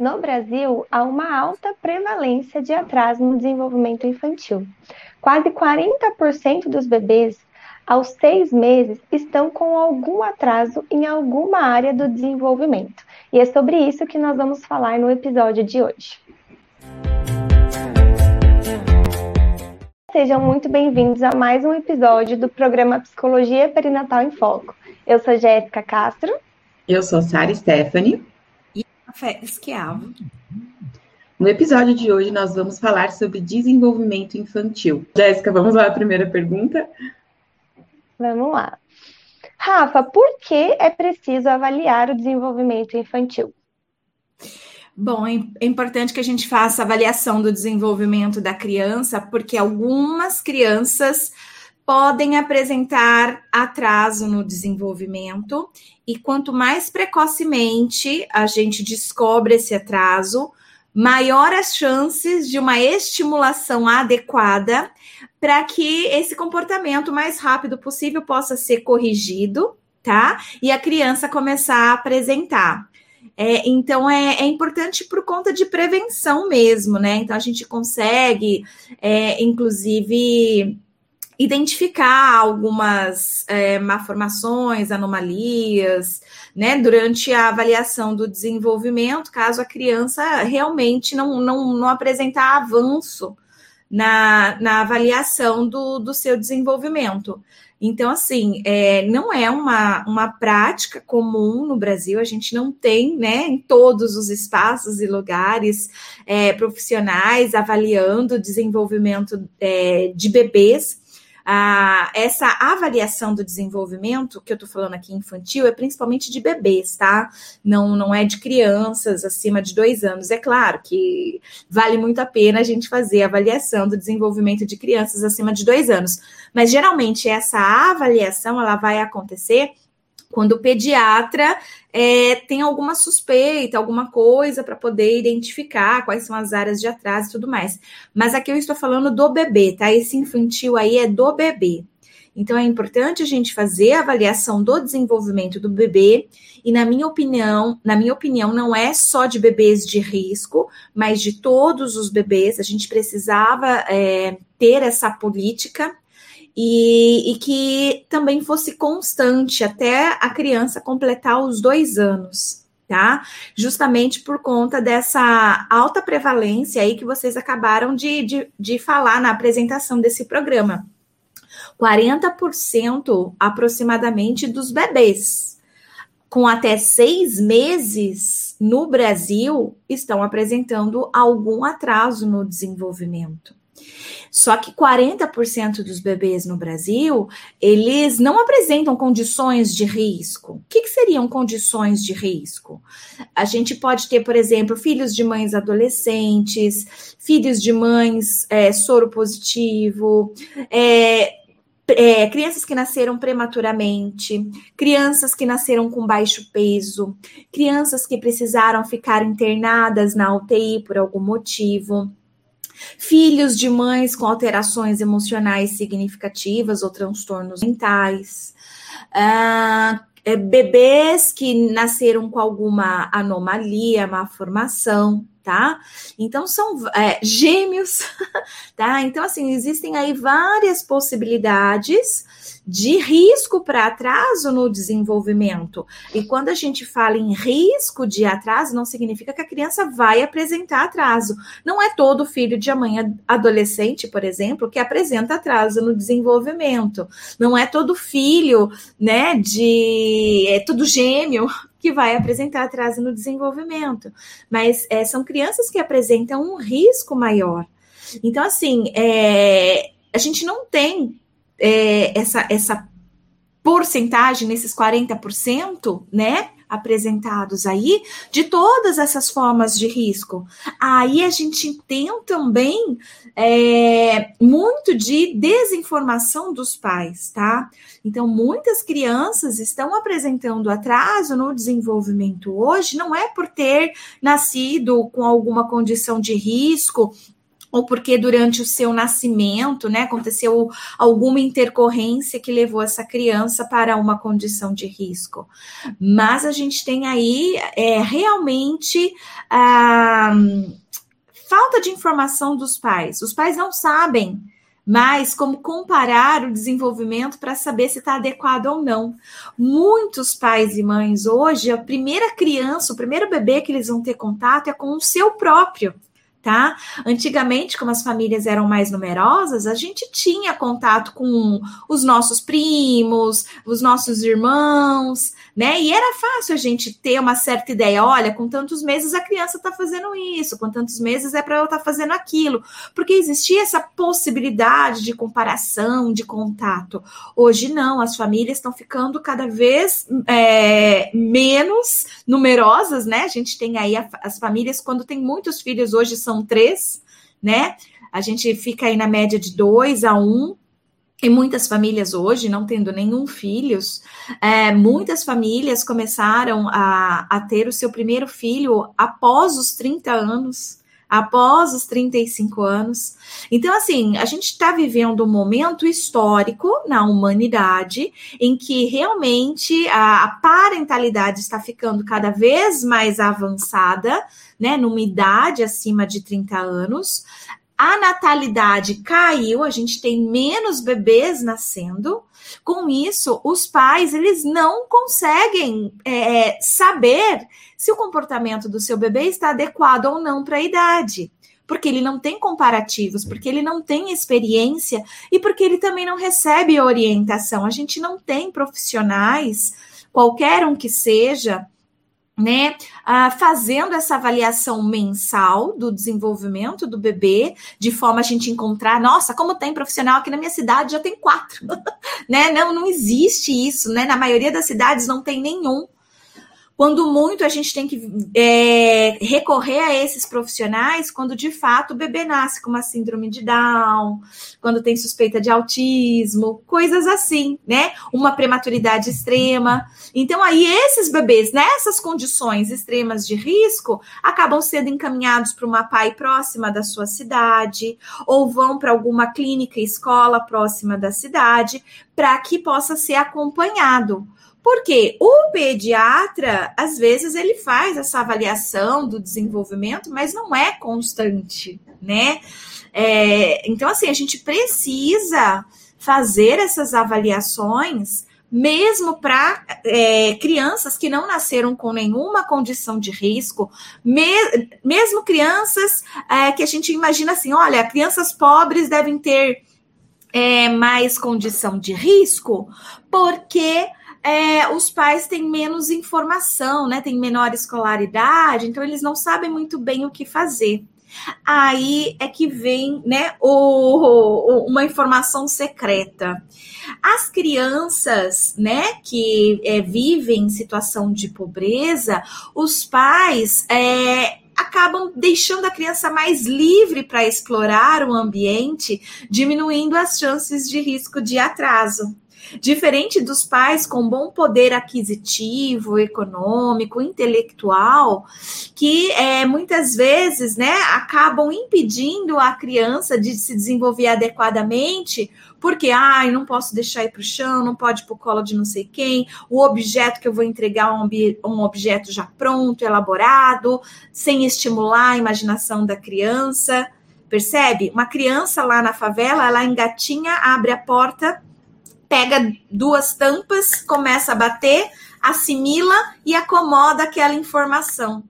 no Brasil há uma alta prevalência de atraso no desenvolvimento infantil. Quase 40% dos bebês aos seis meses estão com algum atraso em alguma área do desenvolvimento. E é sobre isso que nós vamos falar no episódio de hoje. Sejam muito bem-vindos a mais um episódio do programa Psicologia Perinatal em Foco. Eu sou Jéssica Castro. Eu sou Sara Stephanie. Café Esquiavo. No episódio de hoje, nós vamos falar sobre desenvolvimento infantil. Jéssica, vamos lá à primeira pergunta? Vamos lá. Rafa, por que é preciso avaliar o desenvolvimento infantil? Bom, é, é importante que a gente faça avaliação do desenvolvimento da criança, porque algumas crianças podem apresentar atraso no desenvolvimento, e quanto mais precocemente a gente descobre esse atraso, maior as chances de uma estimulação adequada para que esse comportamento mais rápido possível possa ser corrigido, tá? E a criança começar a apresentar. É, então é, é, importante por conta de prevenção mesmo, né? Então a gente consegue, é, inclusive, identificar algumas é, malformações, anomalias, né, durante a avaliação do desenvolvimento, caso a criança realmente não, não, não apresentar avanço na, na avaliação do, do seu desenvolvimento. Então, assim, é, não é uma, uma prática comum no Brasil, a gente não tem, né, em todos os espaços e lugares é, profissionais avaliando o desenvolvimento é, de bebês ah, essa avaliação do desenvolvimento, que eu tô falando aqui infantil, é principalmente de bebês, tá? Não, não é de crianças acima de dois anos. É claro que vale muito a pena a gente fazer a avaliação do desenvolvimento de crianças acima de dois anos. Mas geralmente essa avaliação ela vai acontecer quando o pediatra é, tem alguma suspeita, alguma coisa para poder identificar quais são as áreas de atraso e tudo mais. Mas aqui eu estou falando do bebê, tá? Esse infantil aí é do bebê. Então é importante a gente fazer a avaliação do desenvolvimento do bebê e na minha opinião, na minha opinião, não é só de bebês de risco, mas de todos os bebês. A gente precisava é, ter essa política e, e, que também fosse constante até a criança completar os dois anos, tá? Justamente por conta dessa alta prevalência aí que vocês acabaram de, de, de falar na apresentação desse programa. 40% aproximadamente dos bebês com até seis meses no Brasil estão apresentando algum atraso no desenvolvimento. Só que 40% dos bebês no Brasil, eles não apresentam condições de risco. O que, que, seriam condições de risco? A gente pode ter, por exemplo, filhos de mães adolescentes, filhos de mães é, soro positivo, é, é, crianças que nasceram prematuramente, crianças que nasceram com baixo peso, crianças que precisaram ficar internadas na UTI por algum motivo filhos de mães com alterações emocionais significativas ou transtornos mentais, ah, é, bebês que nasceram com alguma anomalia, má formação, tá? Então são é, gêmeos, tá? Então assim existem aí várias possibilidades de risco para atraso no desenvolvimento. E quando a gente fala em risco de atraso, não significa que a criança vai apresentar atraso. Não é todo filho de mãe adolescente, por exemplo, que apresenta atraso no desenvolvimento. Não é todo filho, né, de é todo gêmeo que vai apresentar atraso no desenvolvimento. Mas é, são crianças que apresentam um risco maior. Então, assim, é, a gente não tem é, essa, essa porcentagem, nesses 40%, né? Apresentados aí, de todas essas formas de risco. Aí a gente tem também é, muito de desinformação dos pais, tá? Então, muitas crianças estão apresentando atraso no desenvolvimento hoje, não é por ter nascido com alguma condição de risco ou porque durante o seu nascimento, né, aconteceu alguma intercorrência que levou essa criança para uma condição de risco. Mas a gente tem aí é, realmente a falta de informação dos pais. Os pais não sabem mais como comparar o desenvolvimento para saber se está adequado ou não. Muitos pais e mães hoje, a primeira criança, o primeiro bebê que eles vão ter contato é com o seu próprio tá? Antigamente, como as famílias eram mais numerosas, a gente tinha contato com os nossos primos, os nossos irmãos, né? E era fácil a gente ter uma certa ideia, olha, com tantos meses a criança está fazendo isso, com tantos meses é para ela tá fazendo aquilo, porque existia essa possibilidade de comparação, de contato. Hoje não, as famílias estão ficando cada vez é, menos numerosas, né? A gente tem aí a, as famílias, quando tem muitos filhos hoje, são são três, né? A gente fica aí na média de dois a um. E muitas famílias hoje, não tendo nenhum filhos, é, muitas famílias começaram a, a ter o seu primeiro filho após os 30 anos, após os 35 anos. Então, assim, a gente está vivendo um momento histórico na humanidade em que realmente a, a parentalidade está ficando cada vez mais avançada, né, numa idade acima de 30 anos. A natalidade caiu, a gente tem menos bebês nascendo. Com isso, os pais eles não conseguem é, saber se o comportamento do seu bebê está adequado ou não para a idade. Porque ele não tem comparativos, porque ele não tem experiência e porque ele também não recebe orientação. A gente não tem profissionais, qualquer um que seja, né, ah, fazendo essa avaliação mensal do desenvolvimento do bebê, de forma a gente encontrar, nossa, como tem profissional aqui na minha cidade, já tem quatro, né? Não, não existe isso, né? Na maioria das cidades não tem nenhum. Quando muito, a gente tem que é, recorrer a esses profissionais quando de fato o bebê nasce com uma síndrome de Down, quando tem suspeita de autismo, coisas assim, né? Uma prematuridade extrema. Então, aí, esses bebês, nessas condições extremas de risco, acabam sendo encaminhados para uma PAI próxima da sua cidade, ou vão para alguma clínica escola próxima da cidade, para que possa ser acompanhado. Porque o pediatra, às vezes, ele faz essa avaliação do desenvolvimento, mas não é constante, né? É, então, assim, a gente precisa fazer essas avaliações mesmo para é, crianças que não nasceram com nenhuma condição de risco, me, mesmo crianças é, que a gente imagina assim, olha, crianças pobres devem ter é, mais condição de risco, porque é, os pais têm menos informação, né? Têm menor escolaridade, então eles não sabem muito bem o que fazer. Aí é que vem, né, o, o, uma informação secreta. As crianças, né, que é, vivem em situação de pobreza, os pais é, acabam deixando a criança mais livre para explorar o ambiente, diminuindo as chances de risco de atraso. Diferente dos pais com bom poder aquisitivo, econômico, intelectual, que é, muitas vezes né, acabam impedindo a criança de se desenvolver adequadamente, porque ai, não posso deixar ir para o chão, não pode ir para o colo de não sei quem, o objeto que eu vou entregar é um, um objeto já pronto, elaborado, sem estimular a imaginação da criança. Percebe? Uma criança lá na favela, ela engatinha, abre a porta pega duas tampas, começa a bater, assimila e acomoda aquela informação.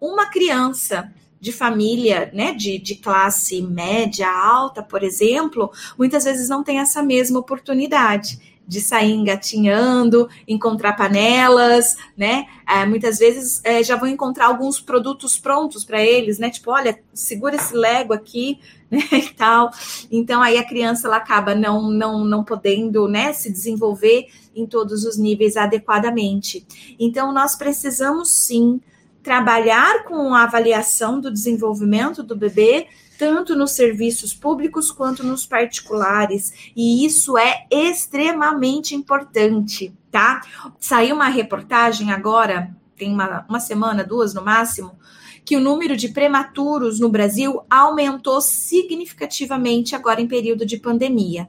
Uma criança de família, né, de, de classe média alta, por exemplo, muitas vezes não tem essa mesma oportunidade de sair engatinhando, encontrar panelas, né? É, muitas vezes é, já vão encontrar alguns produtos prontos para eles, né? Tipo, olha, segura esse Lego aqui, né? E tal. Então aí a criança ela acaba não não não podendo, né, se desenvolver em todos os níveis adequadamente. Então nós precisamos sim trabalhar com a avaliação do desenvolvimento do bebê tanto nos serviços públicos quanto nos particulares, e isso é extremamente importante, tá? Saiu uma reportagem agora, tem uma, uma semana, duas no máximo, que o número de prematuros no Brasil aumentou significativamente agora em período de pandemia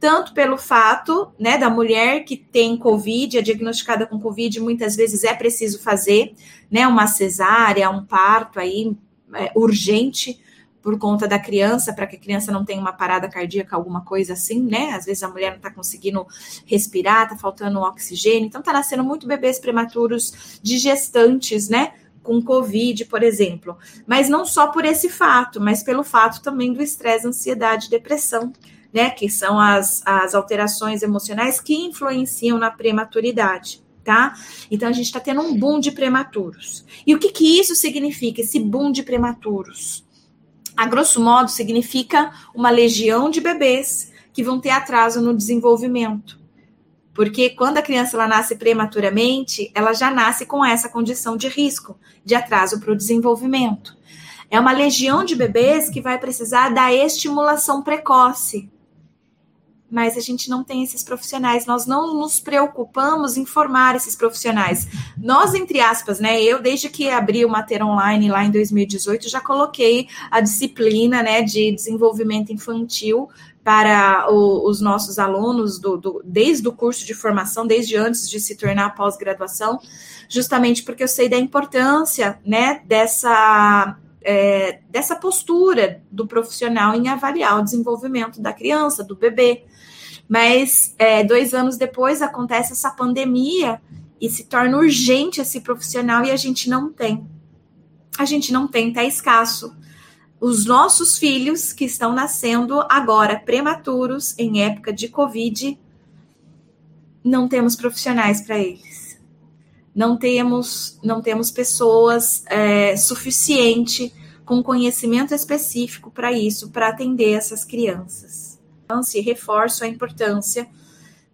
tanto pelo fato né, da mulher que tem Covid, é diagnosticada com Covid, muitas vezes é preciso fazer né, uma cesárea, um parto aí é, urgente por conta da criança, para que a criança não tenha uma parada cardíaca, alguma coisa assim, né? Às vezes a mulher não está conseguindo respirar, está faltando oxigênio, então está nascendo muito bebês prematuros de gestantes, né? Com Covid, por exemplo. Mas não só por esse fato, mas pelo fato também do estresse, ansiedade, depressão né, que são as, as alterações emocionais que influenciam na prematuridade, tá? Então a gente está tendo um boom de prematuros. E o que, que isso significa, esse boom de prematuros? A grosso modo, significa uma legião de bebês que vão ter atraso no desenvolvimento. Porque quando a criança ela nasce prematuramente, ela já nasce com essa condição de risco, de atraso para o desenvolvimento. É uma legião de bebês que vai precisar da estimulação precoce, mas a gente não tem esses profissionais, nós não nos preocupamos em formar esses profissionais. Nós, entre aspas, né? Eu, desde que abri o Mater Online lá em 2018, já coloquei a disciplina né, de desenvolvimento infantil para o, os nossos alunos, do, do, desde o curso de formação, desde antes de se tornar pós-graduação, justamente porque eu sei da importância né, dessa é, dessa postura do profissional em avaliar o desenvolvimento da criança, do bebê. Mas é, dois anos depois acontece essa pandemia e se torna urgente esse profissional e a gente não tem. A gente não tem, tá escasso. Os nossos filhos que estão nascendo agora prematuros em época de Covid, não temos profissionais para eles. Não temos, não temos pessoas é, suficiente com conhecimento específico para isso, para atender essas crianças e reforço a importância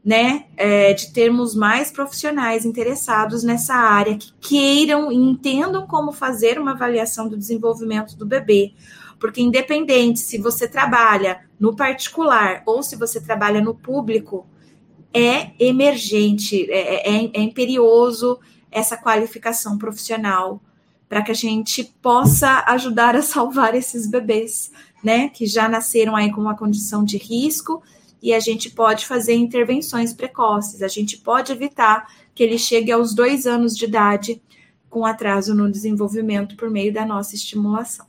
né, é, de termos mais profissionais interessados nessa área que queiram e entendam como fazer uma avaliação do desenvolvimento do bebê. Porque, independente se você trabalha no particular ou se você trabalha no público, é emergente, é, é, é imperioso essa qualificação profissional para que a gente possa ajudar a salvar esses bebês né, que já nasceram aí com uma condição de risco, e a gente pode fazer intervenções precoces, a gente pode evitar que ele chegue aos dois anos de idade com atraso no desenvolvimento por meio da nossa estimulação.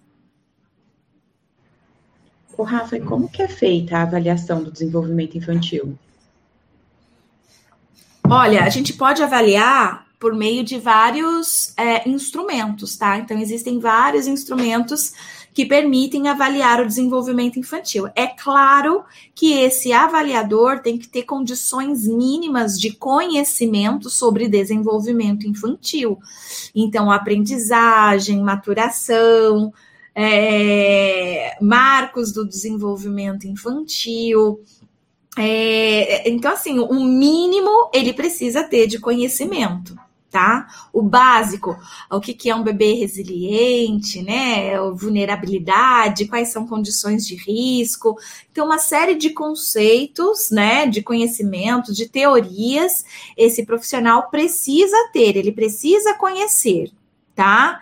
O Rafa, e como que é feita a avaliação do desenvolvimento infantil? Olha, a gente pode avaliar por meio de vários é, instrumentos, tá? Então, existem vários instrumentos que permitem avaliar o desenvolvimento infantil. É claro que esse avaliador tem que ter condições mínimas de conhecimento sobre desenvolvimento infantil. Então, aprendizagem, maturação, é, marcos do desenvolvimento infantil. É, então, assim, o mínimo ele precisa ter de conhecimento tá? O básico, o que, que é um bebê resiliente, né? Vulnerabilidade, quais são condições de risco. Então, uma série de conceitos, né? De conhecimento, de teorias, esse profissional precisa ter, ele precisa conhecer, tá?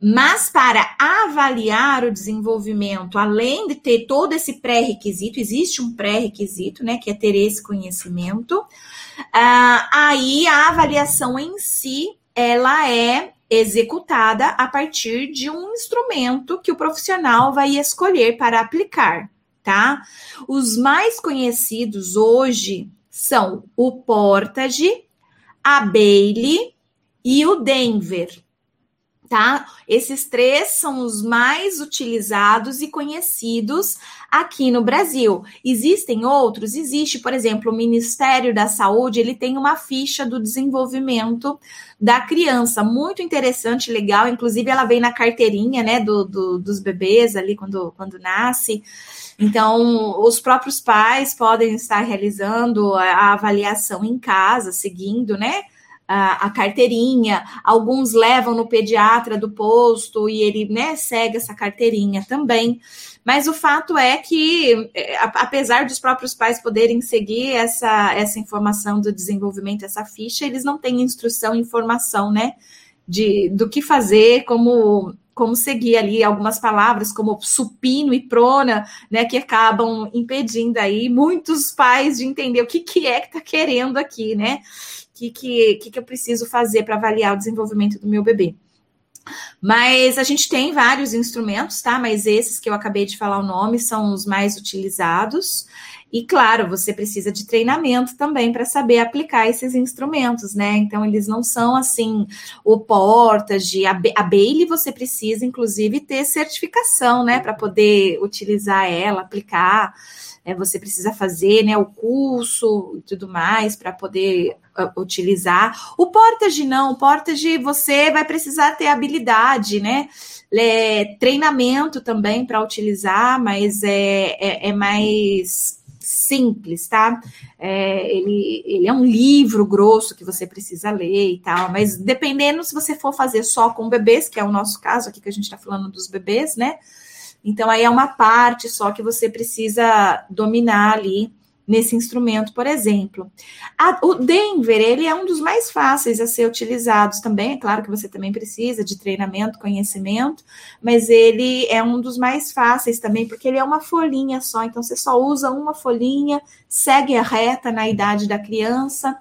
Mas para avaliar o desenvolvimento, além de ter todo esse pré-requisito, existe um pré-requisito, né, que é ter esse conhecimento. Uh, aí a avaliação em si, ela é executada a partir de um instrumento que o profissional vai escolher para aplicar, tá? Os mais conhecidos hoje são o Portage, a Bailey e o Denver tá? Esses três são os mais utilizados e conhecidos aqui no Brasil. Existem outros? Existe, por exemplo, o Ministério da Saúde, ele tem uma ficha do desenvolvimento da criança, muito interessante, legal, inclusive ela vem na carteirinha, né, do, do dos bebês ali quando, quando nasce. Então, os próprios pais podem estar realizando a avaliação em casa, seguindo, né, a, carteirinha, alguns levam no pediatra do posto e ele né, segue essa carteirinha também. Mas o fato é que, é, apesar dos próprios pais poderem seguir essa, essa informação do desenvolvimento, essa ficha, eles não têm instrução, informação, né? de do que fazer, como como seguir ali algumas palavras como supino e prona, né, que acabam impedindo aí muitos pais de entender o que, que é que está querendo aqui, né? Que, que, que, que eu preciso fazer para avaliar o desenvolvimento do meu bebê. Mas a gente tem vários instrumentos, tá? Mas esses que eu acabei de falar o nome são os mais utilizados. E claro, você precisa de treinamento também para saber aplicar esses instrumentos, né? Então, eles não são assim o portas de a, a Bailey, você precisa, inclusive, ter certificação, né? Para poder utilizar ela, aplicar. É, você precisa fazer né, o curso e tudo mais para poder uh, utilizar. O Portage não, o Portage você vai precisar ter habilidade, né? É, treinamento também para utilizar, mas é, é, é mais simples, tá? É, ele, ele é um livro grosso que você precisa ler e tal, mas dependendo se você for fazer só com bebês, que é o nosso caso aqui que a gente está falando dos bebês, né? Então aí é uma parte só que você precisa dominar ali nesse instrumento, por exemplo. A, o Denver, ele é um dos mais fáceis a ser utilizados também, é claro que você também precisa de treinamento, conhecimento, mas ele é um dos mais fáceis também, porque ele é uma folhinha só, então você só usa uma folhinha, segue a reta na idade da criança,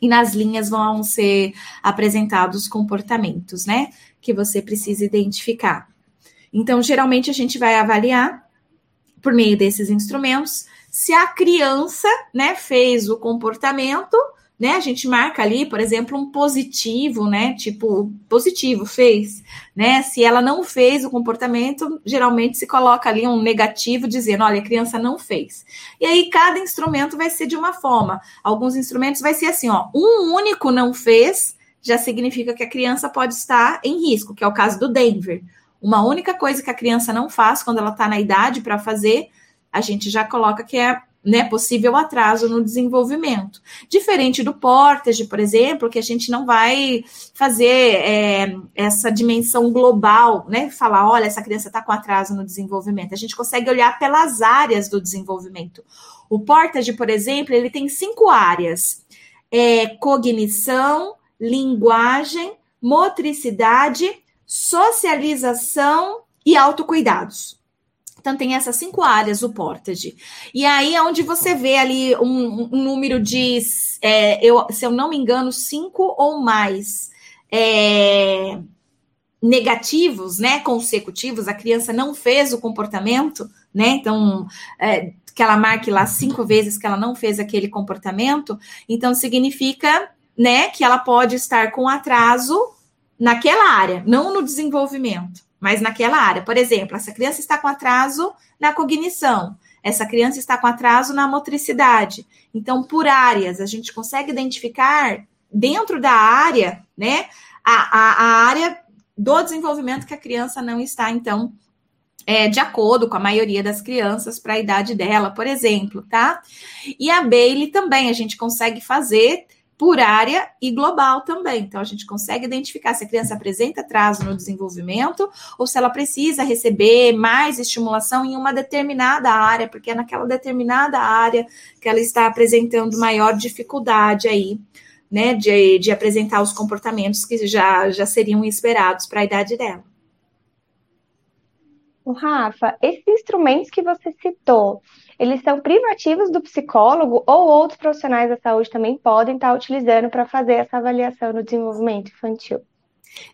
e nas linhas vão ser apresentados comportamentos, né, que você precisa identificar. Então, geralmente a gente vai avaliar por meio desses instrumentos se a criança, né, fez o comportamento, né, a gente marca ali, por exemplo, um positivo, né, tipo, positivo, fez, né, se ela não fez o comportamento, geralmente se coloca ali um negativo dizendo, olha, a criança não fez. E aí cada instrumento vai ser de uma forma. Alguns instrumentos vai ser assim, ó, um único não fez, já significa que a criança pode estar em risco, que é o caso do Denver. Uma única coisa que a criança não faz quando ela está na idade para fazer, a gente já coloca que é né, possível atraso no desenvolvimento. Diferente do Portage, por exemplo, que a gente não vai fazer é, essa dimensão global, né? Falar, olha, essa criança está com atraso no desenvolvimento. A gente consegue olhar pelas áreas do desenvolvimento. O Portage, por exemplo, ele tem cinco áreas: é, cognição, linguagem, motricidade, socialização e autocuidados. Então, tem essas cinco áreas, o Portage. E aí é onde você vê ali um, um número de, é, eu, se eu não me engano, cinco ou mais é, negativos, né, consecutivos, a criança não fez o comportamento, né, então, é, que ela marque lá cinco vezes que ela não fez aquele comportamento, então significa, né, que ela pode estar com atraso naquela área, não no desenvolvimento mas naquela área. Por exemplo, essa criança está com atraso na cognição, essa criança está com atraso na motricidade. Então, por áreas, a gente consegue identificar dentro da área, né, a, a, a área do desenvolvimento que a criança não está, então, é, de acordo com a maioria das crianças para a idade dela, por exemplo, tá? E a Bailey também a gente consegue fazer por área e global também. Então, a gente consegue identificar se a criança apresenta atraso no desenvolvimento ou se ela precisa receber mais estimulação em uma determinada área, porque é naquela determinada área que ela está apresentando maior dificuldade aí, né, de, de apresentar os comportamentos que já, já seriam esperados para a idade dela. O Rafa, esses instrumentos que você citou, eles são privativos do psicólogo ou outros profissionais da saúde também podem estar utilizando para fazer essa avaliação no desenvolvimento infantil?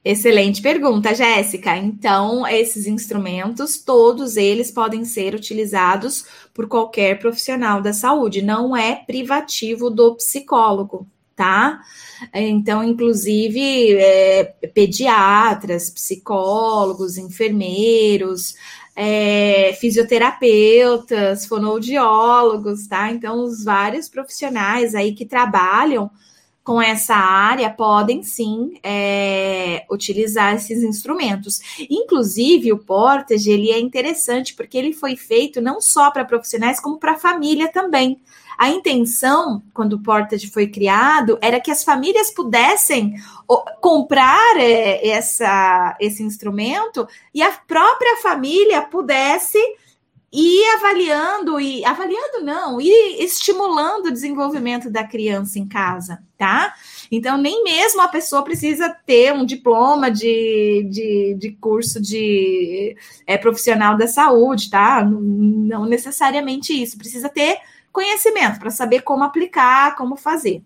Excelente pergunta, Jéssica. Então, esses instrumentos, todos eles podem ser utilizados por qualquer profissional da saúde, não é privativo do psicólogo, tá? Então, inclusive, é, pediatras, psicólogos, enfermeiros, é, fisioterapeutas, fonoaudiólogos, tá? Então, os vários profissionais aí que trabalham com essa área podem sim é, utilizar esses instrumentos. Inclusive, o Portage ele é interessante porque ele foi feito não só para profissionais, como para família também. A intenção, quando o Portage foi criado, era que as famílias pudessem comprar é, essa, esse instrumento e a própria família pudesse e avaliando e avaliando não, e estimulando o desenvolvimento da criança em casa, tá? Então, nem mesmo a pessoa precisa ter um diploma de, de, de curso de é, profissional da saúde, tá? Não necessariamente isso, precisa ter conhecimento para saber como aplicar, como fazer.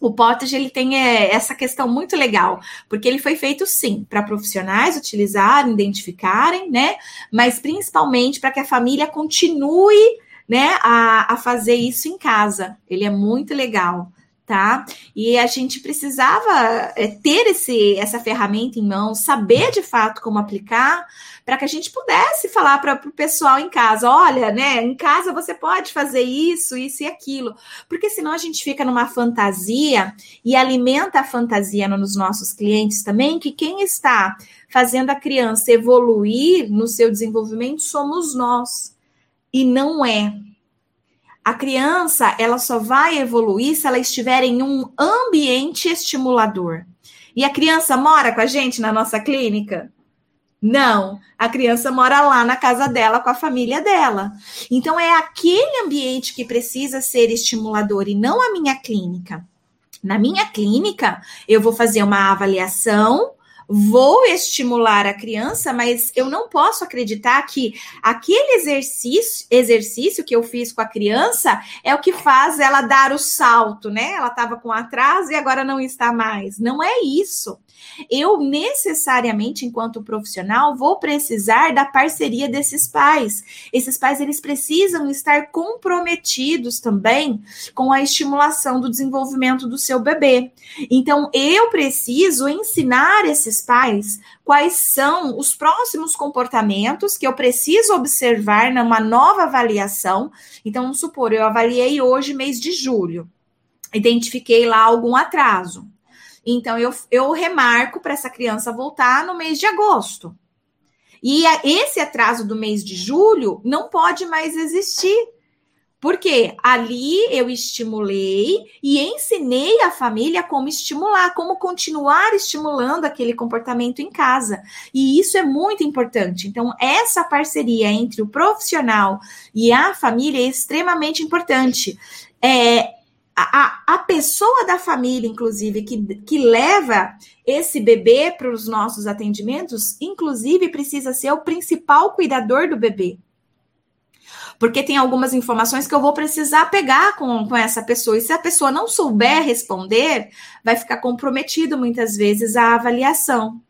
O Pottage ele tem é, essa questão muito legal, porque ele foi feito sim para profissionais utilizarem, identificarem, né? Mas principalmente para que a família continue né, a, a fazer isso em casa. Ele é muito legal tá? E a gente precisava é, ter esse, essa ferramenta em mãos, saber de fato como aplicar, para que a gente pudesse falar para o pessoal em casa: olha, né, em casa você pode fazer isso, isso e aquilo, porque senão a gente fica numa fantasia e alimenta a fantasia nos nossos clientes também, que quem está fazendo a criança evoluir no seu desenvolvimento somos nós, e não é a criança, ela só vai evoluir se ela estiver em um ambiente estimulador. E a criança mora com a gente na nossa clínica? Não, a criança mora lá na casa dela com a família dela. Então é aquele ambiente que precisa ser estimulador e não a minha clínica. Na minha clínica, eu vou fazer uma avaliação vou estimular a criança, mas eu não posso acreditar que aquele exercício, exercício que eu fiz com a criança é o que faz ela dar o salto, né? Ela estava com atraso e agora não está mais. Não é isso. Eu necessariamente, enquanto profissional, vou precisar da parceria desses pais. Esses pais eles precisam estar comprometidos também com a estimulação do desenvolvimento do seu bebê. Então, eu preciso ensinar esses pais quais são os próximos comportamentos que eu preciso observar numa nova avaliação. Então, vamos supor, eu avaliei hoje, mês de julho, identifiquei lá algum atraso. Então, eu, eu remarco para essa criança voltar no mês de agosto. E esse atraso do mês de julho não pode mais existir. Porque ali eu estimulei e ensinei a família como estimular, como continuar estimulando aquele comportamento em casa. E isso é muito importante. Então, essa parceria entre o profissional e a família é extremamente importante. É, a, a pessoa da família, inclusive, que, que leva esse bebê para os nossos atendimentos, inclusive, precisa ser o principal cuidador do bebê. Porque tem algumas informações que eu vou precisar pegar com, com essa pessoa. E se a pessoa não souber responder, vai ficar comprometido muitas vezes a avaliação.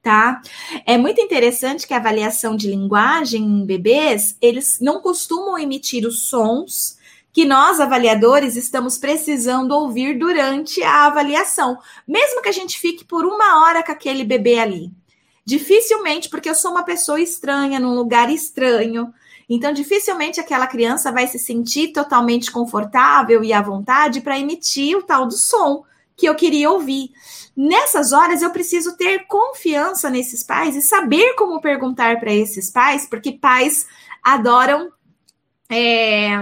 Tá? É muito interessante que a avaliação de linguagem em bebês, eles não costumam emitir os sons que nós, avaliadores, estamos precisando ouvir durante a avaliação, mesmo que a gente fique por uma hora com aquele bebê ali. Dificilmente, porque eu sou uma pessoa estranha, num lugar estranho. Então, dificilmente aquela criança vai se sentir totalmente confortável e à vontade para emitir o tal do som que eu queria ouvir. Nessas horas, eu preciso ter confiança nesses pais e saber como perguntar para esses pais, porque pais adoram é,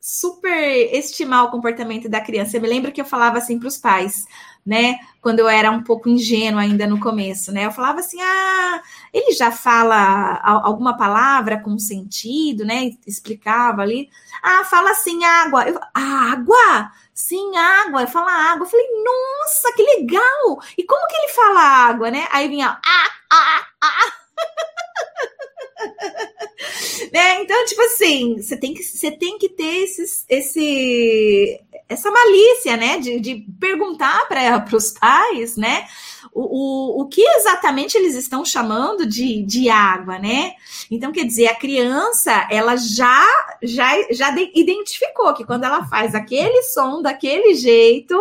super estimar o comportamento da criança. Eu me lembro que eu falava assim para os pais, né? Quando eu era um pouco ingênua ainda no começo, né? Eu falava assim: ah, ele já fala alguma palavra com sentido, né? Explicava ali. Ah, fala assim, água. Eu, água? Sim, água. Eu falo água. Eu falei, nossa, que legal! E como que ele fala água, né? Aí vinha, ah, ah, ah. né? Então, tipo assim, você tem que, você tem que ter esses, esse, essa malícia, né? De, de perguntar para os pais, né? O, o, o que exatamente eles estão chamando de, de água, né? Então, quer dizer, a criança, ela já, já, já identificou que quando ela faz aquele som daquele jeito,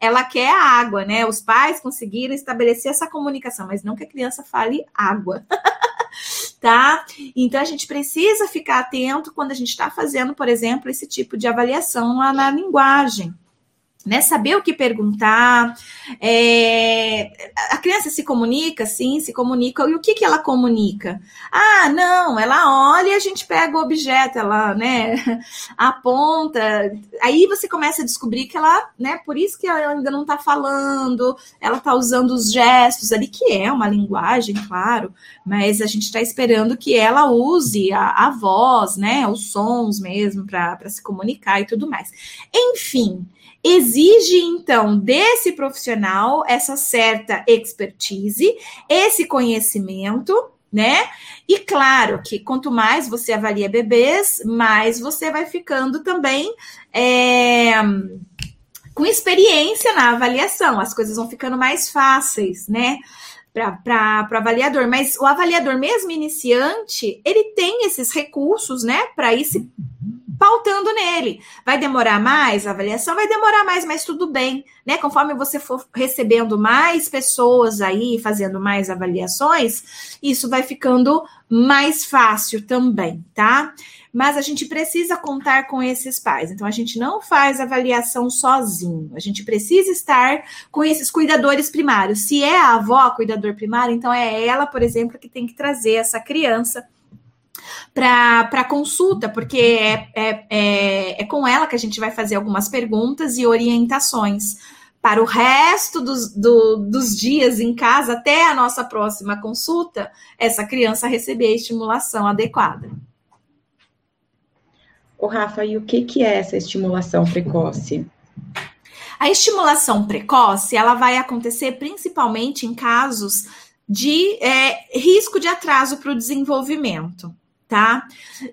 ela quer água, né? Os pais conseguiram estabelecer essa comunicação, mas não que a criança fale água. tá? Então a gente precisa ficar atento quando a gente está fazendo, por exemplo, esse tipo de avaliação lá na linguagem. Né? Saber o que perguntar. É... A criança se comunica, sim, se comunica. E o que, que ela comunica? Ah, não, ela olha e a gente pega o objeto, ela, né, aponta. Aí você começa a descobrir que ela, né, por isso que ela ainda não está falando, ela está usando os gestos ali, que é uma linguagem, claro, mas a gente está esperando que ela use a, a voz, né, os sons mesmo, para se comunicar e tudo mais. Enfim exige então desse profissional essa certa expertise, esse conhecimento, né? E claro que quanto mais você avalia bebês, mais você vai ficando também é, com experiência na avaliação, as coisas vão ficando mais fáceis, né? Para o avaliador, mas o avaliador, mesmo iniciante, ele tem esses recursos, né, para ir se pautando nele. Vai demorar mais a avaliação? Vai demorar mais, mas tudo bem, né? Conforme você for recebendo mais pessoas aí, fazendo mais avaliações, isso vai ficando mais fácil também, tá? Mas a gente precisa contar com esses pais. Então, a gente não faz avaliação sozinho. A gente precisa estar com esses cuidadores primários. Se é a avó cuidador primário, então é ela, por exemplo, que tem que trazer essa criança para consulta, porque é, é, é, é com ela que a gente vai fazer algumas perguntas e orientações para o resto dos, do, dos dias em casa, até a nossa próxima consulta, essa criança receber a estimulação adequada. O Rafa, e o que, que é essa estimulação precoce? A estimulação precoce, ela vai acontecer principalmente em casos de é, risco de atraso para o desenvolvimento tá?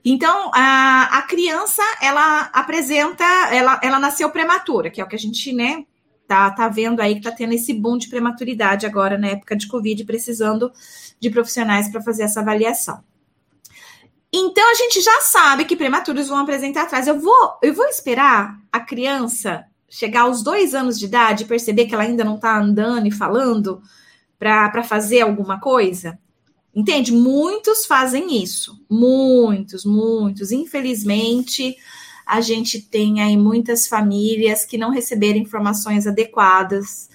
Então, a, a criança, ela apresenta, ela, ela nasceu prematura, que é o que a gente, né, tá, tá vendo aí que tá tendo esse boom de prematuridade agora na época de Covid, precisando de profissionais para fazer essa avaliação. Então, a gente já sabe que prematuros vão apresentar atrás. Eu vou, eu vou esperar a criança chegar aos dois anos de idade e perceber que ela ainda não está andando e falando para fazer alguma coisa? Entende? Muitos fazem isso. Muitos, muitos. Infelizmente, a gente tem aí muitas famílias que não receberam informações adequadas,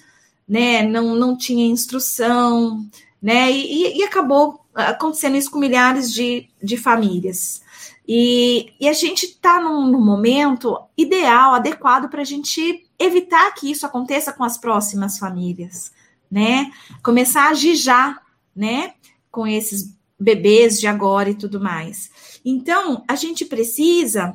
né? Não, não tinha instrução, né? E, e acabou acontecendo isso com milhares de, de famílias. E, e a gente está num, num momento ideal, adequado para a gente evitar que isso aconteça com as próximas famílias, né? Começar a agir já, né? Com esses bebês de agora e tudo mais. Então, a gente precisa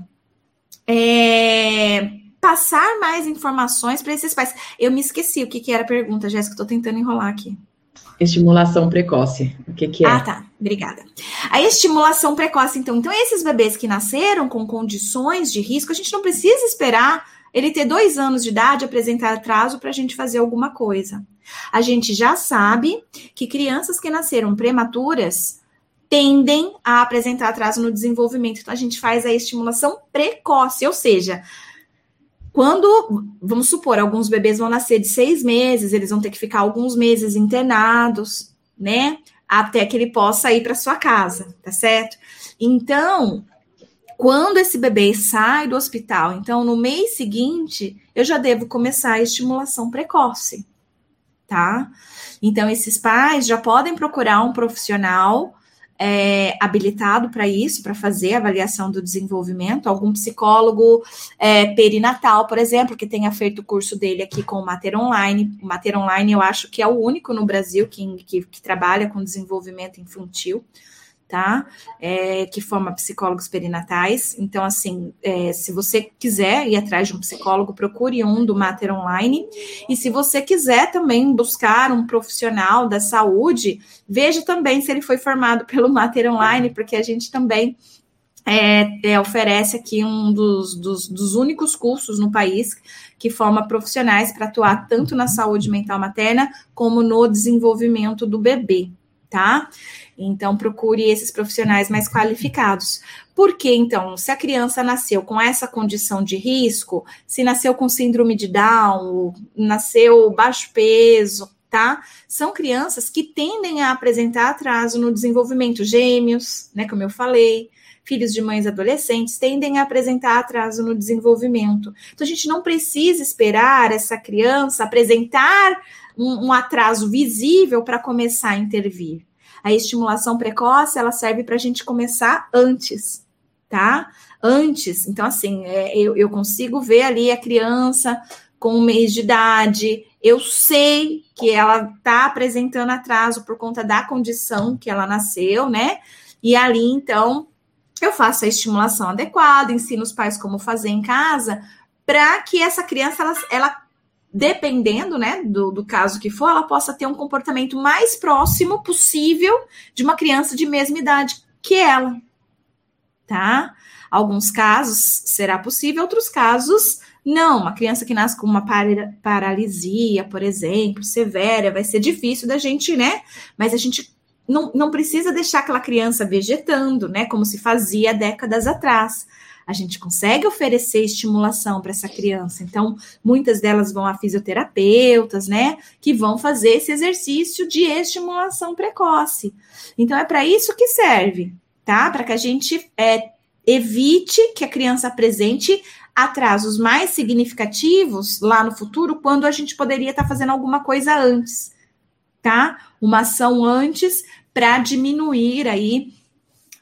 é, passar mais informações para esses pais. Eu me esqueci o que, que era a pergunta, Jéssica, estou tentando enrolar aqui. Estimulação precoce. O que, que é? Ah, tá. Obrigada. A estimulação precoce, então. Então, esses bebês que nasceram com condições de risco, a gente não precisa esperar ele ter dois anos de idade, apresentar atraso para a gente fazer alguma coisa. A gente já sabe que crianças que nasceram prematuras tendem a apresentar atraso no desenvolvimento. Então, a gente faz a estimulação precoce, ou seja, quando, vamos supor, alguns bebês vão nascer de seis meses, eles vão ter que ficar alguns meses internados, né? Até que ele possa ir para sua casa, tá certo? Então, quando esse bebê sai do hospital, então no mês seguinte, eu já devo começar a estimulação precoce, tá? Então, esses pais já podem procurar um profissional é, habilitado para isso, para fazer avaliação do desenvolvimento, algum psicólogo é, perinatal, por exemplo, que tenha feito o curso dele aqui com o Mater Online. O Mater Online eu acho que é o único no Brasil que, que, que trabalha com desenvolvimento infantil tá? É, que forma psicólogos perinatais. Então, assim, é, se você quiser ir atrás de um psicólogo, procure um do Mater Online. E se você quiser também buscar um profissional da saúde, veja também se ele foi formado pelo Mater Online, porque a gente também é, é, oferece aqui um dos, dos, dos, únicos cursos no país que forma profissionais para atuar tanto na saúde mental materna como no desenvolvimento do bebê, tá? Então, procure esses profissionais mais qualificados. Por que, então, se a criança nasceu com essa condição de risco, se nasceu com síndrome de Down, nasceu baixo peso, tá? São crianças que tendem a apresentar atraso no desenvolvimento, gêmeos, né, como eu falei, filhos de mães adolescentes tendem a apresentar atraso no desenvolvimento. Então, a gente não precisa esperar essa criança apresentar um, um atraso visível para começar a intervir. A estimulação precoce, ela serve para a gente começar antes, tá? Antes. Então, assim, é, eu, eu consigo ver ali a criança com um mês de idade, eu sei que ela está apresentando atraso por conta da condição que ela nasceu, né? E ali, então, eu faço a estimulação adequada, ensino os pais como fazer em casa, para que essa criança, ela, ela dependendo, né, do, do caso que for, ela possa ter um comportamento mais próximo possível de uma criança de mesma idade que ela, tá? Alguns casos será possível, outros casos não, uma criança que nasce com uma paralisia, por exemplo, severa, vai ser difícil da gente, né? Mas a gente não, não precisa deixar aquela criança vegetando, né? Como se fazia décadas atrás. A gente consegue oferecer estimulação para essa criança. Então, muitas delas vão a fisioterapeutas, né? Que vão fazer esse exercício de estimulação precoce. Então, é para isso que serve, tá? Para que a gente é, evite que a criança apresente atrasos mais significativos lá no futuro, quando a gente poderia estar tá fazendo alguma coisa antes, tá? Uma ação antes para diminuir aí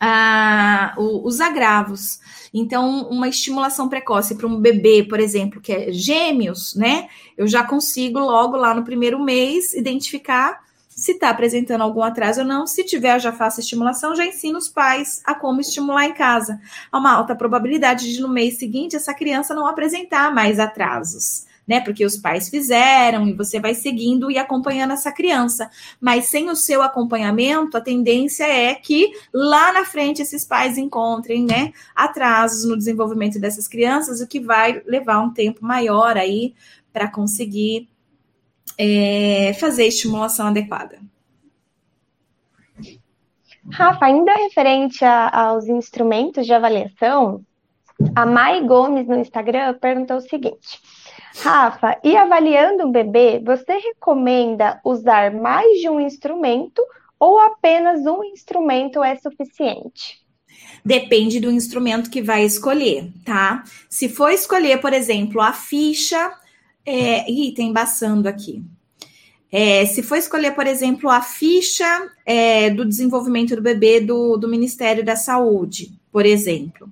a, o, os agravos. Então, uma estimulação precoce para um bebê, por exemplo, que é gêmeos, né? Eu já consigo logo lá no primeiro mês identificar se está apresentando algum atraso ou não. Se tiver, eu já faço estimulação, já ensino os pais a como estimular em casa. Há uma alta probabilidade de no mês seguinte essa criança não apresentar mais atrasos. Né, porque os pais fizeram e você vai seguindo e acompanhando essa criança. Mas sem o seu acompanhamento, a tendência é que lá na frente esses pais encontrem, né, atrasos no desenvolvimento dessas crianças, o que vai levar um tempo maior aí para conseguir é, fazer estimulação adequada. Rafa, ainda referente a, aos instrumentos de avaliação, a Mai Gomes no Instagram perguntou o seguinte: Rafa, e avaliando um bebê, você recomenda usar mais de um instrumento ou apenas um instrumento é suficiente? Depende do instrumento que vai escolher, tá? Se for escolher, por exemplo, a ficha é, ih, tem embaçando aqui. É, se for escolher, por exemplo, a ficha é, do desenvolvimento do bebê do, do Ministério da Saúde, por exemplo,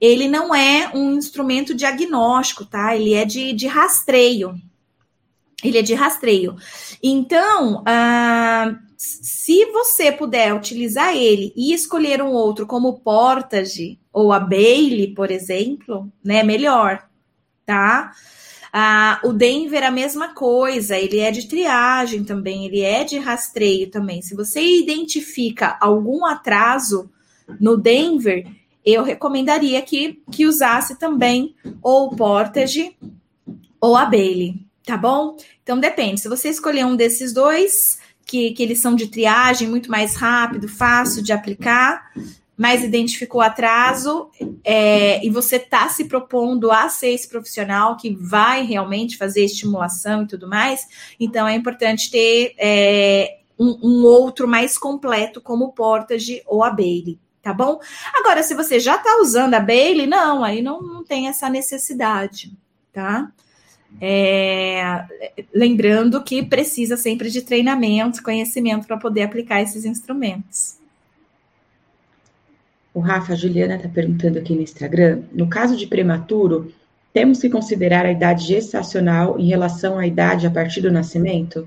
ele não é um instrumento diagnóstico, tá? Ele é de, de rastreio. Ele é de rastreio. Então, ah, se você puder utilizar ele e escolher um outro como o Portage ou a Bailey, por exemplo, né, melhor, tá? Ah, o Denver, a mesma coisa, ele é de triagem também, ele é de rastreio também. Se você identifica algum atraso no Denver, eu recomendaria que, que usasse também ou o Portage ou a Bailey, tá bom? Então depende. Se você escolher um desses dois, que, que eles são de triagem, muito mais rápido, fácil de aplicar, mas identificou atraso é, e você está se propondo a ser esse profissional que vai realmente fazer estimulação e tudo mais, então é importante ter é, um, um, outro mais completo, como o Portage ou a Bailey, tá bom? Agora, se você já está usando a Bailey, não, aí não, não tem essa necessidade, tá? É, lembrando que precisa sempre de treinamento, conhecimento para poder aplicar esses instrumentos. O Rafa, a Juliana está perguntando aqui no Instagram. No caso de prematuro, temos que considerar a idade gestacional em relação à idade a partir do nascimento?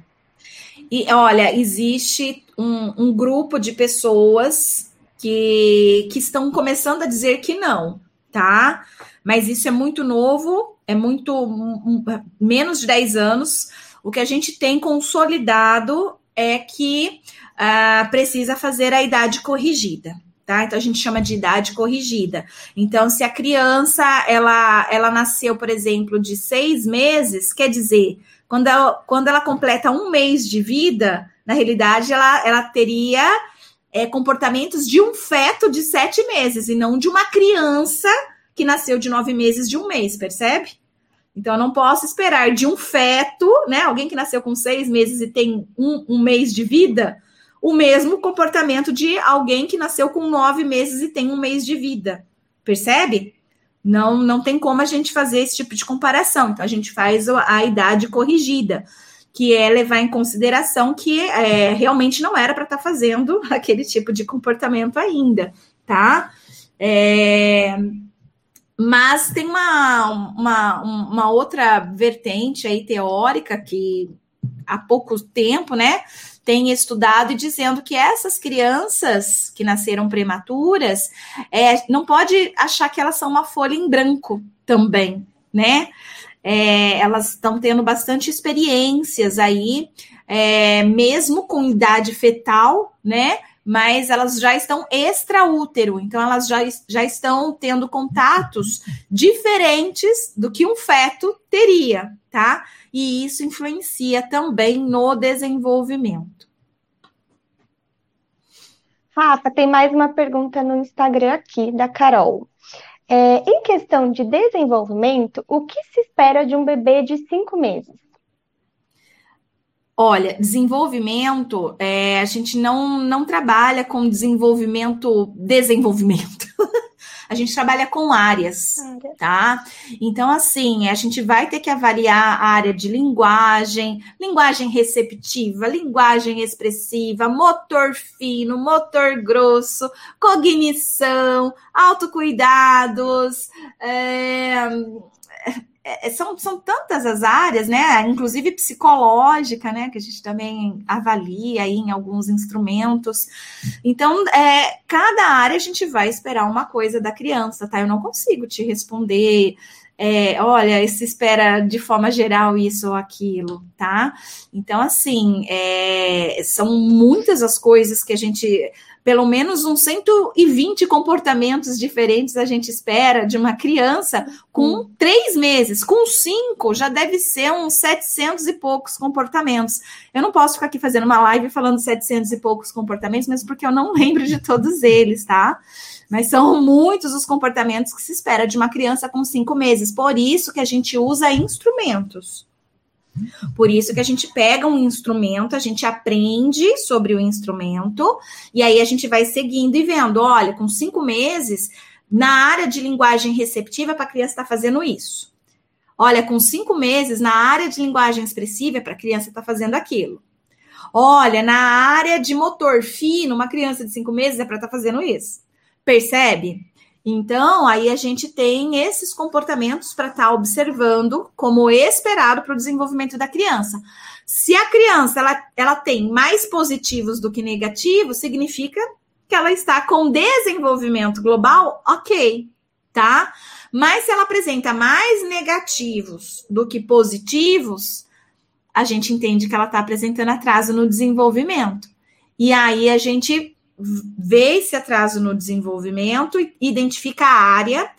E olha, existe um, um grupo de pessoas que, que estão começando a dizer que não, tá? Mas isso é muito novo, é muito um, menos de 10 anos. O que a gente tem consolidado é que uh, precisa fazer a idade corrigida tá? Então a gente chama de idade corrigida. Então, se a criança ela, ela nasceu, por exemplo, de seis meses, quer dizer, quando ela, quando ela completa um mês de vida, na realidade, ela, ela teria é, comportamentos de um feto de sete meses e não de uma criança que nasceu de nove meses de um mês, percebe? Então, eu não posso esperar de um feto, né? Alguém que nasceu com seis meses e tem um, um mês de vida, o mesmo comportamento de alguém que nasceu com nove meses e tem um mês de vida. Percebe? Não, não tem como a gente fazer esse tipo de comparação. Então, a gente faz a, a idade corrigida, que é levar em consideração que é, realmente não era para estar tá fazendo aquele tipo de comportamento ainda, tá? É, mas tem uma, uma, uma outra vertente aí teórica que há pouco tempo, né, tem estudado e dizendo que essas crianças que nasceram prematuras é, não pode achar que elas são uma folha em branco também, né? É, elas estão tendo bastante experiências aí, é, mesmo com idade fetal, né? mas elas já estão extraútero, então elas já, já estão tendo contatos diferentes do que um feto teria, tá? E isso influencia também no desenvolvimento. Rafa, tem mais uma pergunta no Instagram aqui da Carol. É, em questão de desenvolvimento, o que se espera de um bebê de cinco meses? Olha, desenvolvimento, é, a gente não, não trabalha com desenvolvimento, desenvolvimento. a gente trabalha com áreas, tá? Então, assim, a gente vai ter que avaliar a área de linguagem, linguagem receptiva, linguagem expressiva, motor fino, motor grosso, cognição, autocuidados, é, é, é, são, são tantas as áreas, né? Inclusive psicológica, né? Que a gente também avalia aí em alguns instrumentos. Então, é, cada área a gente vai esperar uma coisa da criança, tá? Eu não consigo te responder. É, olha, se espera de forma geral isso ou aquilo, tá? Então, assim, é, são muitas as coisas que a gente pelo menos uns 120 comportamentos diferentes a gente espera de uma criança com hum. três meses. Com cinco, já deve ser uns 700 e poucos comportamentos. Eu não posso ficar aqui fazendo uma live falando 700 e poucos comportamentos, mesmo porque eu não lembro de todos eles, tá? Mas são muitos os comportamentos que se espera de uma criança com cinco meses. Por isso que a gente usa instrumentos. Por isso que a gente pega um instrumento, a gente aprende sobre o instrumento, e aí a gente vai seguindo e vendo: olha, com cinco meses, na área de linguagem receptiva, para a criança estar tá fazendo isso. Olha, com cinco meses, na área de linguagem expressiva, para a criança estar tá fazendo aquilo. Olha, na área de motor fino, uma criança de cinco meses é para estar tá fazendo isso. Percebe? Então, aí a gente tem esses comportamentos para estar tá observando como esperado para o desenvolvimento da criança. Se a criança ela, ela tem mais positivos do que negativos, significa que ela está com desenvolvimento global, ok, tá? Mas se ela apresenta mais negativos do que positivos, a gente entende que ela está apresentando atraso no desenvolvimento. E aí a gente vê esse atraso no desenvolvimento identifica a área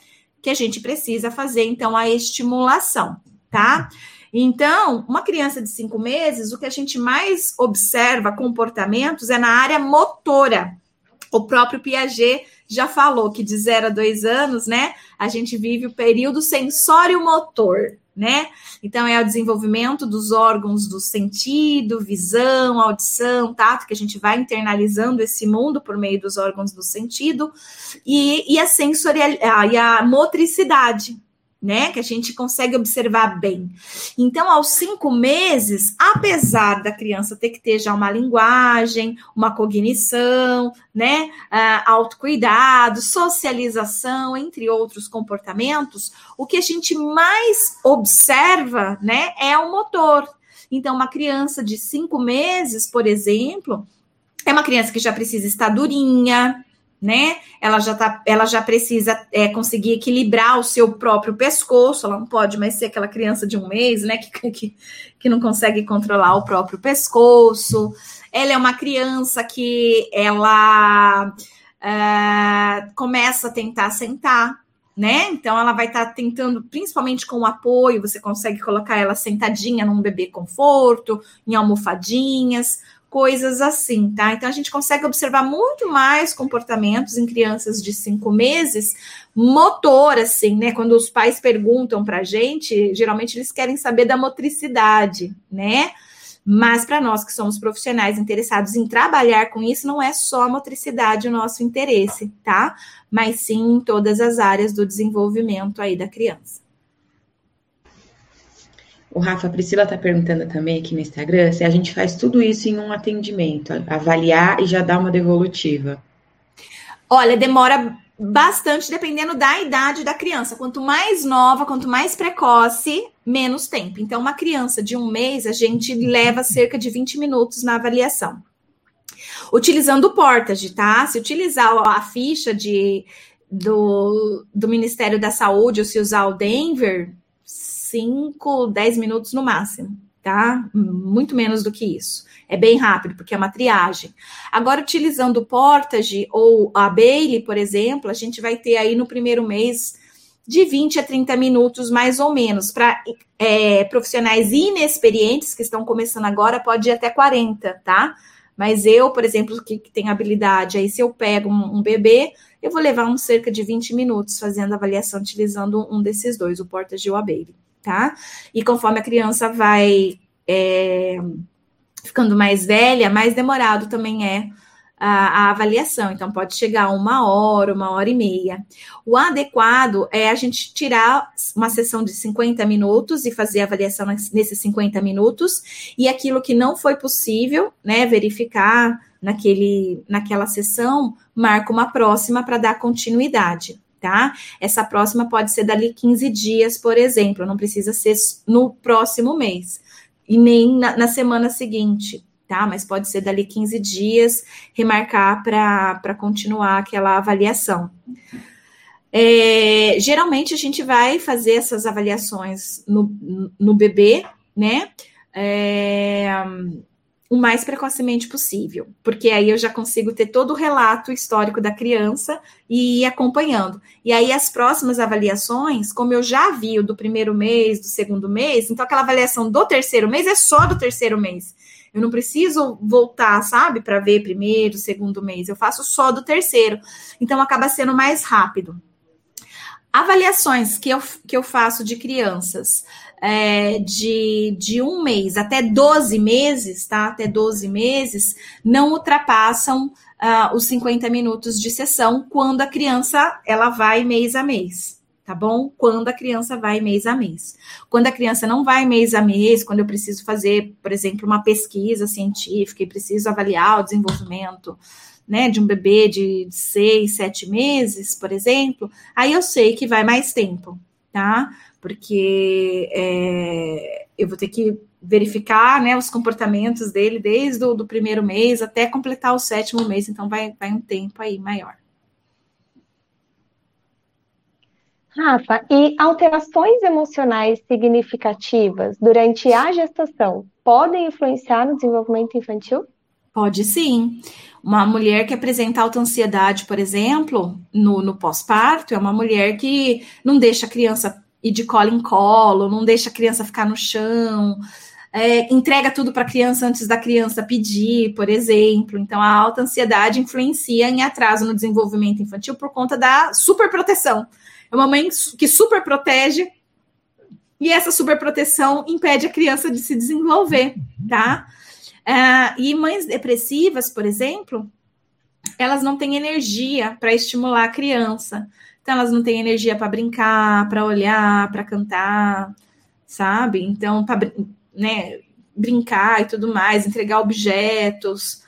que a gente precisa fazer, então, a estimulação, tá? Então, uma criança de cinco meses, o que a gente mais observa comportamentos é na área motora. O próprio Piaget já falou que de zero a dois anos, né, a gente vive o período sensório-motor né? Então é o desenvolvimento dos órgãos do sentido, visão, audição, tato, que a gente vai internalizando esse mundo por meio dos órgãos do sentido, e, e a sensorial e a motricidade, né? Que a gente consegue observar bem. Então, aos cinco meses, apesar da criança ter que ter já uma linguagem, uma cognição, né? Uh, autocuidado, socialização, entre outros comportamentos, o que a gente mais observa, né? É o motor. Então, uma criança de cinco meses, por exemplo, é uma criança que já precisa estar durinha, né? Ela já, tá, ela já precisa é, conseguir equilibrar o seu próprio pescoço, ela não pode mais ser aquela criança de um mês, né? Que, que, que não consegue controlar o próprio pescoço. Ela é uma criança que ela é, começa a tentar sentar, né? Então ela vai estar tá tentando, principalmente com o apoio, você consegue colocar ela sentadinha num bebê conforto, em almofadinhas coisas assim, tá? Então a gente consegue observar muito mais comportamentos em crianças de cinco meses, motor, assim, né? Quando os pais perguntam pra gente, geralmente eles querem saber da motricidade, né? Mas para nós que somos profissionais interessados em trabalhar com isso, não é só a motricidade o nosso interesse, tá? Mas sim em todas as áreas do desenvolvimento aí da criança. O Rafa, a Priscila está perguntando também aqui no Instagram se a gente faz tudo isso em um atendimento, avaliar e já dar uma devolutiva. Olha, demora bastante dependendo da idade da criança. Quanto mais nova, quanto mais precoce, menos tempo. Então, uma criança de um mês, a gente leva cerca de 20 minutos na avaliação. Utilizando o Portage, tá? Se utilizar a ficha de, do, do Ministério da Saúde ou se usar o Denver, 5, 10 minutos no máximo, tá? Muito menos do que isso. É bem rápido, porque é uma triagem. Agora, utilizando o Portage ou a Bailey, por exemplo, a gente vai ter aí no primeiro mês de 20 a 30 minutos, mais ou menos. Para é, profissionais inexperientes que estão começando agora, pode ir até 40, tá? Mas eu, por exemplo, que, que tenho habilidade, aí se eu pego um, um, bebê, eu vou levar uns cerca de 20 minutos fazendo avaliação utilizando um desses dois, o Portage ou a Bailey tá? E conforme a criança vai é, ficando mais velha, mais demorado também é a, a, avaliação. Então, pode chegar a uma hora, uma hora e meia. O adequado é a gente tirar uma sessão de 50 minutos e fazer a avaliação nesses 50 minutos, e aquilo que não foi possível, né, verificar naquele, naquela sessão, marca uma próxima para dar continuidade tá? Essa próxima pode ser dali 15 dias, por exemplo, não precisa ser no próximo mês e nem na, na semana seguinte, tá? Mas pode ser dali 15 dias, remarcar para continuar aquela avaliação. É, geralmente a gente vai fazer essas avaliações no, no bebê, né? É, o mais precocemente possível, porque aí eu já consigo ter todo o relato histórico da criança e ir acompanhando. E aí as próximas avaliações, como eu já vi o do primeiro mês, do segundo mês, então aquela avaliação do terceiro mês é só do terceiro mês. Eu não preciso voltar, sabe, para ver primeiro, segundo mês. Eu faço só do terceiro. Então acaba sendo mais rápido. Avaliações que eu, que eu faço de crianças é, de, de um mês até 12 meses, tá? Até 12 meses, não ultrapassam uh, os 50 minutos de sessão quando a criança ela vai mês a mês. Tá bom? Quando a criança vai mês a mês. Quando a criança não vai mês a mês, quando eu preciso fazer, por exemplo, uma pesquisa científica e preciso avaliar o desenvolvimento né, de um bebê de seis, sete meses, por exemplo, aí eu sei que vai mais tempo, tá? Porque é, eu vou ter que verificar né, os comportamentos dele desde o do primeiro mês até completar o sétimo mês, então vai, vai um tempo aí maior. Rafa, e alterações emocionais significativas durante a gestação podem influenciar no desenvolvimento infantil? Pode sim. Uma mulher que apresenta alta ansiedade, por exemplo, no, no pós-parto, é uma mulher que não deixa a criança e de colo em colo, não deixa a criança ficar no chão, é, entrega tudo para a criança antes da criança pedir, por exemplo. Então, a alta ansiedade influencia em atraso no desenvolvimento infantil por conta da superproteção. É uma mãe que super protege e essa superproteção impede a criança de se desenvolver, tá? É, e mães depressivas, por exemplo, elas não têm energia para estimular a criança. Então elas não têm energia para brincar, para olhar, para cantar, sabe? Então, para né, brincar e tudo mais, entregar objetos.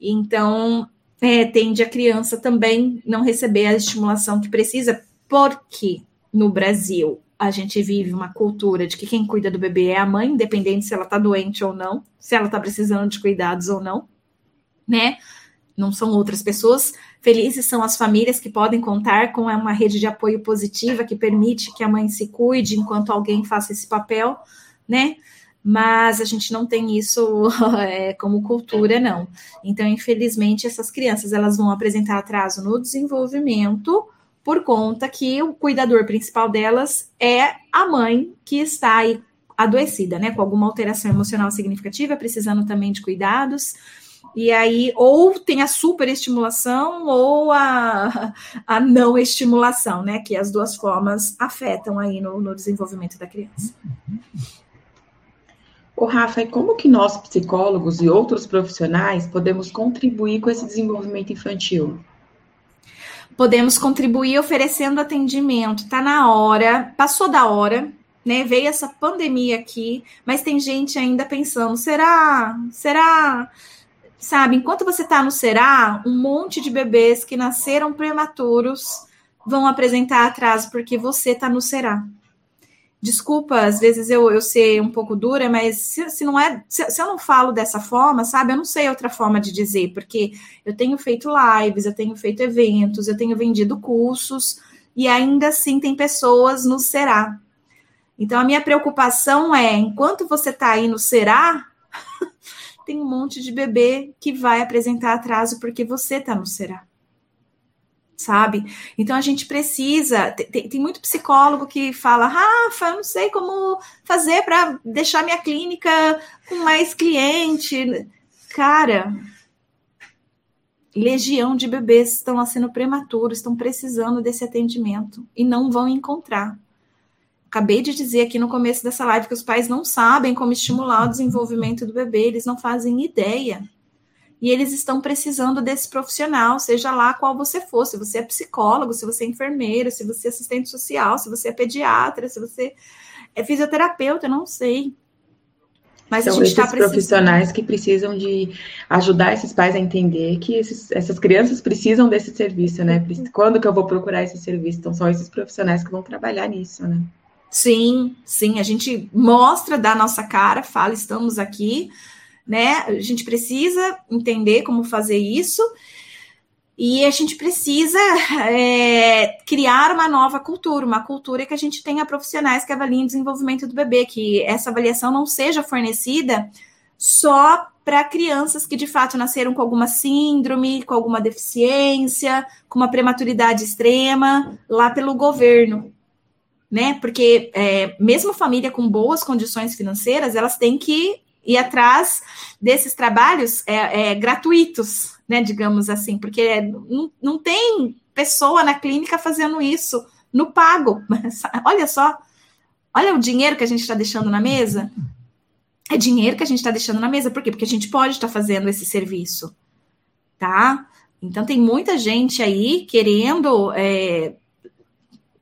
Então, é, tende a criança também não receber a estimulação que precisa, porque no Brasil a gente vive uma cultura de que quem cuida do bebê é a mãe, independente se ela está doente ou não, se ela está precisando de cuidados ou não, né? Não são outras pessoas. Felizes são as famílias que podem contar com uma rede de apoio positiva que permite que a mãe se cuide enquanto alguém faça esse papel, né? Mas a gente não tem isso é, como cultura, não. Então, infelizmente, essas crianças elas vão apresentar atraso no desenvolvimento por conta que o cuidador principal delas é a mãe que está aí adoecida, né? Com alguma alteração emocional significativa, precisando também de cuidados. E aí, ou tem a superestimulação ou a, a não estimulação, né? Que as duas formas afetam aí no, no desenvolvimento da criança. Ô, Rafa, e como que nós, psicólogos e outros profissionais, podemos contribuir com esse desenvolvimento infantil? Podemos contribuir oferecendo atendimento. Tá na hora, passou da hora, né? Veio essa pandemia aqui, mas tem gente ainda pensando: será? Será? Sabe, enquanto você está no Será, um monte de bebês que nasceram prematuros vão apresentar atraso porque você está no Será. Desculpa, às vezes eu, eu ser um pouco dura, mas se, se não é, se, se, eu não falo dessa forma, sabe, eu não sei outra forma de dizer, porque eu tenho feito lives, eu tenho feito eventos, eu tenho vendido cursos, e ainda assim tem pessoas no Será. Então a minha preocupação é, enquanto você está aí no Será, tem um monte de bebê que vai apresentar atraso porque você está no será. Sabe? Então a gente precisa. Tem, tem, muito psicólogo que fala: Rafa, eu não sei como fazer para deixar minha clínica com mais cliente. Cara, legião de bebês estão nascendo prematuros, estão precisando desse atendimento e não vão encontrar. Acabei de dizer aqui no começo dessa live que os pais não sabem como estimular o desenvolvimento do bebê, eles não fazem ideia. E eles estão precisando desse profissional, seja lá qual você for, se você é psicólogo, se você é enfermeiro, se você é assistente social, se você é pediatra, se você é fisioterapeuta, não sei. Mas São a gente esses tá precisando... profissionais que precisam de ajudar esses pais a entender que esses, essas crianças precisam desse serviço, né? Quando que eu vou procurar esse serviço? Então, são esses profissionais que vão trabalhar nisso, né? Sim, sim, a gente mostra da nossa cara, fala, estamos aqui, né? A gente precisa entender como fazer isso e a gente precisa é, criar uma nova cultura, uma cultura que a gente tenha profissionais que avaliem o desenvolvimento do bebê, que essa avaliação não seja fornecida só para crianças que de fato nasceram com alguma síndrome, com alguma deficiência, com uma prematuridade extrema, lá pelo governo né? Porque é, mesmo família com boas condições financeiras, elas têm que ir atrás desses trabalhos é, é, gratuitos, né? Digamos assim, porque não, não tem pessoa na clínica fazendo isso no pago. Olha só, olha o dinheiro que a gente está deixando na mesa. É dinheiro que a gente está deixando na mesa, por quê? Porque a gente pode estar tá fazendo esse serviço, tá? Então tem muita gente aí querendo é,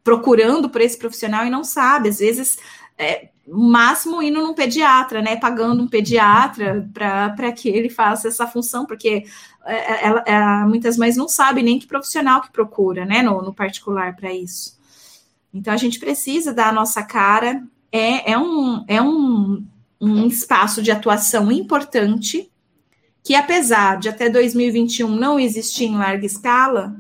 procurando por esse profissional e não sabe, às vezes, é, máximo indo num pediatra, né? Pagando um pediatra para que ele faça essa função, porque é, ela, é, muitas mães não sabem nem que profissional que procura, né? No, no particular para isso. Então a gente precisa dar a nossa cara. É, é, um, é um, um espaço de atuação importante que, apesar de até 2021 não existir em larga escala,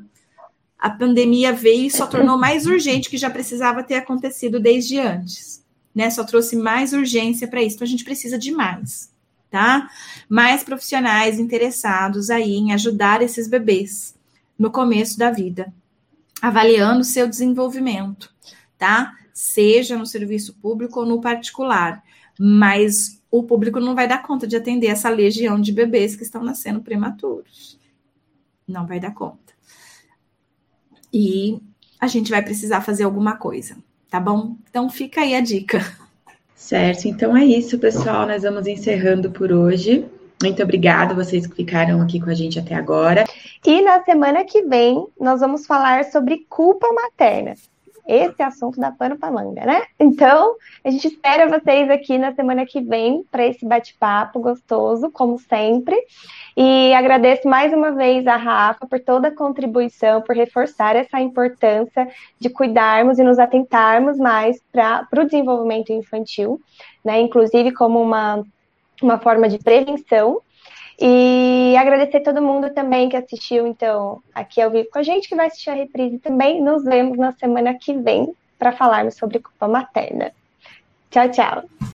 a pandemia veio e só tornou mais urgente que já precisava ter acontecido desde antes, né? Só trouxe mais urgência para isso. Então a gente precisa de mais, tá? Mais profissionais interessados aí em ajudar esses bebês no começo da vida, avaliando seu desenvolvimento, tá? Seja no serviço público ou no particular, mas o público não vai dar conta de atender essa legião de bebês que estão nascendo prematuros. Não vai dar conta e a gente vai precisar fazer alguma coisa, tá bom? Então fica aí a dica. Certo, então é isso, pessoal. Nós vamos encerrando por hoje. Muito obrigada vocês que ficaram aqui com a gente até agora. E na semana que vem nós vamos falar sobre culpa materna. Esse é assunto da pano pra manga, né? Então, a gente espera vocês aqui na semana que vem para esse bate-papo gostoso, como sempre. E agradeço mais uma vez a Rafa por toda a contribuição, por reforçar essa importância de cuidarmos e nos atentarmos mais para o desenvolvimento infantil, né? Inclusive como uma, uma forma de prevenção. E agradecer todo mundo também que assistiu, então, aqui ao vivo com a gente, que vai assistir a reprise também. Nos vemos na semana que vem para falarmos sobre culpa materna. Tchau, tchau.